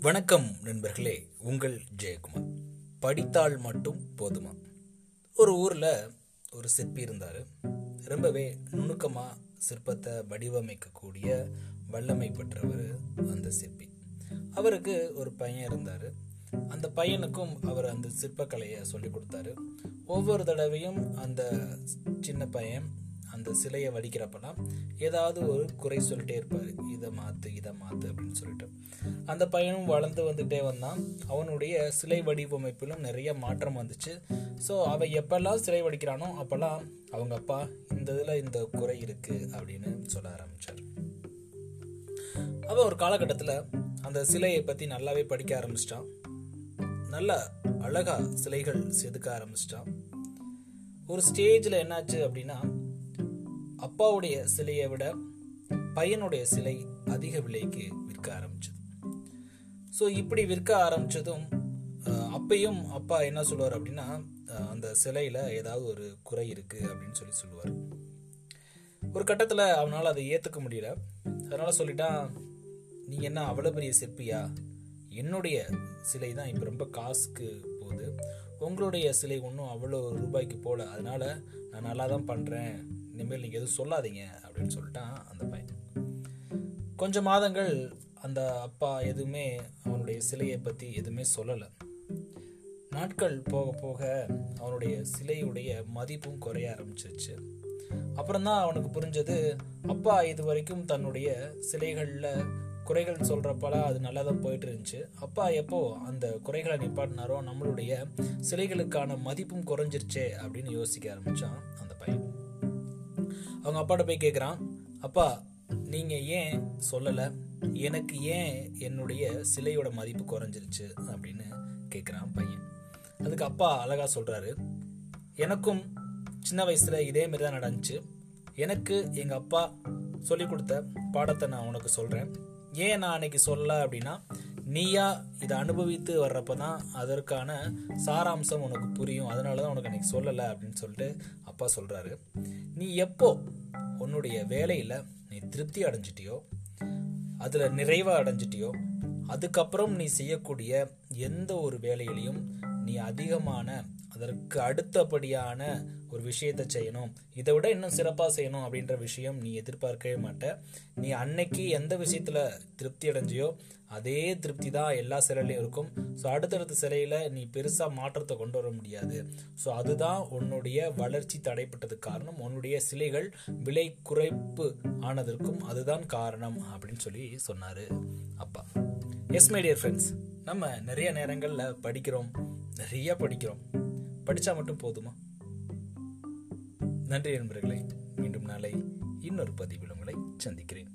வணக்கம் நண்பர்களே உங்கள் ஜெயக்குமார். படித்தால் மட்டும் போதுமா? ஒரு ஊரில் ஒரு சிற்பி இருந்தார். ரொம்பவே நுணுக்கமாக சிற்பத்தை வடிவமைக்கக்கூடிய வல்லமை பெற்றவர் அந்த சிற்பி. அவருக்கு ஒரு பையன் இருந்தார். அந்த பையனுக்கும் அவர் அந்த சிற்பக்கலையை சொல்லி கொடுத்தாரு. ஒவ்வொரு தடவையும் அந்த சின்ன பையன் அந்த சிலையை வடிக்கிறப்பெல்லாம் ஏதாவது ஒரு குறை சொல்லிட்டே இருப்பார். இதை மாற்று இதை மாற்று அப்படின்னு சொல்லிட்டு. அந்த பையனும் வளர்ந்து வந்துட்டே வந்தான். அவனுடைய சிலை வடிவமைப்பிலும் நிறைய மாற்றம் வந்துச்சு. ஸோ அவன் எப்பெல்லாம் சிலை வடிக்கிறானோ அப்போல்லாம் அவங்க அப்பா இந்த இதில் இந்த குறை இருக்குது அப்படின்னு சொல்ல ஆரம்பித்தார் அவன் ஒரு காலகட்டத்தில் அந்த சிலையை பற்றி நல்லாவே படிக்க ஆரம்பிச்சிட்டான். நல்ல அழகா சிலைகள் செதுக்க ஆரம்பிச்சிட்டான். ஒரு ஸ்டேஜில் என்னாச்சு அப்படின்னா அப்பாவுடைய சிலையை விட பையனுடைய சிலை அதிக விலைக்கு விற்க ஆரம்பிச்சது. ஸோ இப்படி விற்க ஆரம்பிச்சதும் அப்பையும் அப்பா என்ன சொல்லுவார் அப்படின்னா அந்த சிலையில் ஏதாவது ஒரு குறை இருக்கு அப்படின்னு சொல்லி சொல்லுவார். ஒரு கட்டத்தில் அவனால் அதை ஏற்றுக்க முடியல. அதனால சொல்லிட்டான் நீ என்ன அவ்வளோ பெரிய சிற்பியா? என்னுடைய சிலை தான் இப்போ ரொம்ப காசுக்கு போகுது. உங்களுடைய சிலை ஒன்றும் அவ்வளோ ரூபாய்க்கு போகல அதனால நான் நல்லா தான் பண்ணுறேன் இனிமேல் நீங்கள் எதுவும் சொல்லாதீங்க அப்படின்னு சொல்லிட்டான் அந்த பையன். கொஞ்ச மாதங்கள் அந்த அப்பா எதுவுமே அவனுடைய சிலையை பற்றி எதுவுமே சொல்லலை. நாட்கள் போக போக அவனுடைய சிலையுடைய மதிப்பும் குறைய ஆரம்பிச்சிருச்சு. அப்புறம்தான் அவனுக்கு புரிஞ்சது அப்பா இது வரைக்கும் தன்னுடைய சிலைகளில் குறைகள் சொல்கிறப்பலாம் அது நல்லா தான் போயிட்டு இருந்துச்சு அப்பா எப்போ அந்த குறைகளை நிப்பாட்டினாரோ நம்மளுடைய சிலைகளுக்கான மதிப்பும் குறைஞ்சிருச்சே அப்படின்னு யோசிக்க ஆரம்பித்தான் அந்த பையன். அவங்க அப்பாட்ட போய் கேட்குறான் அப்பா நீங்கள் ஏன் சொல்லலை? எனக்கு ஏன் என்னுடைய சிலையோட மதிப்பு குறைஞ்சிருச்சு? அப்படின்னு கேட்குறான் பையன். அதுக்கு அப்பா அழகாக சொல்கிறாரு எனக்கும் சின்ன வயசில் இதே மாதிரி தான் நடந்துச்சு. எனக்கு எங்கள் அப்பா சொல்லி கொடுத்த பாடத்தை நான் உனக்கு சொல்கிறேன் ஏன் நான் அன்னைக்கு சொல்லலை அப்படின்னா நீயா இதை அனுபவித்து வர்றப்ப தான் அதற்கான சாராம்சம் உனக்கு புரியும். அதனால தான் உனக்கு அன்னைக்கு சொல்லலை அப்படின்னு சொல்லிட்டு அப்பா சொல்கிறாரு நீ எப்போ உன்னுடைய வேலையில் நீ திருப்தி அடைஞ்சிட்டியோ அதில் நிறைவாக அடைஞ்சிட்டியோ அதுக்கப்புறம் நீ செய்யக்கூடிய எந்த ஒரு வேலையிலையும் நீ அதிகமான அதற்கு அடுத்தபடியான ஒரு விஷயத்தை செய்யணும். இதை விட இன்னும் சிறப்பாக செய்யணும் அப்படின்ற விஷயம் நீ எதிர்பார்க்கவே மாட்ட. நீ அன்னைக்கு எந்த விஷயத்தில் திருப்தி அடைஞ்சியோ அதே திருப்தி தான் எல்லா சிலையிலையும் இருக்கும். ஸோ அடுத்தடுத்த சிலையில் நீ பெருசாக மாற்றத்தை கொண்டு வர முடியாது. ஸோ அதுதான் உன்னுடைய வளர்ச்சி தடைப்பட்டதுக்கு காரணம். உன்னுடைய சிலைகள் விலை குறைப்பு ஆனதற்கும் அதுதான் காரணம் அப்படின்னு சொல்லி சொன்னார் அப்பா. எஸ் மை டியர் ஃப்ரெண்ட்ஸ் நம்ம நிறைய நேரங்களில் படிக்கிறோம். நிறைய படிக்கிறோம். படித்தா மட்டும் போதுமா? நன்றி நண்பர்களே மீண்டும் நாளை இன்னொரு பதிவில் உங்களை சந்திக்கிறேன்.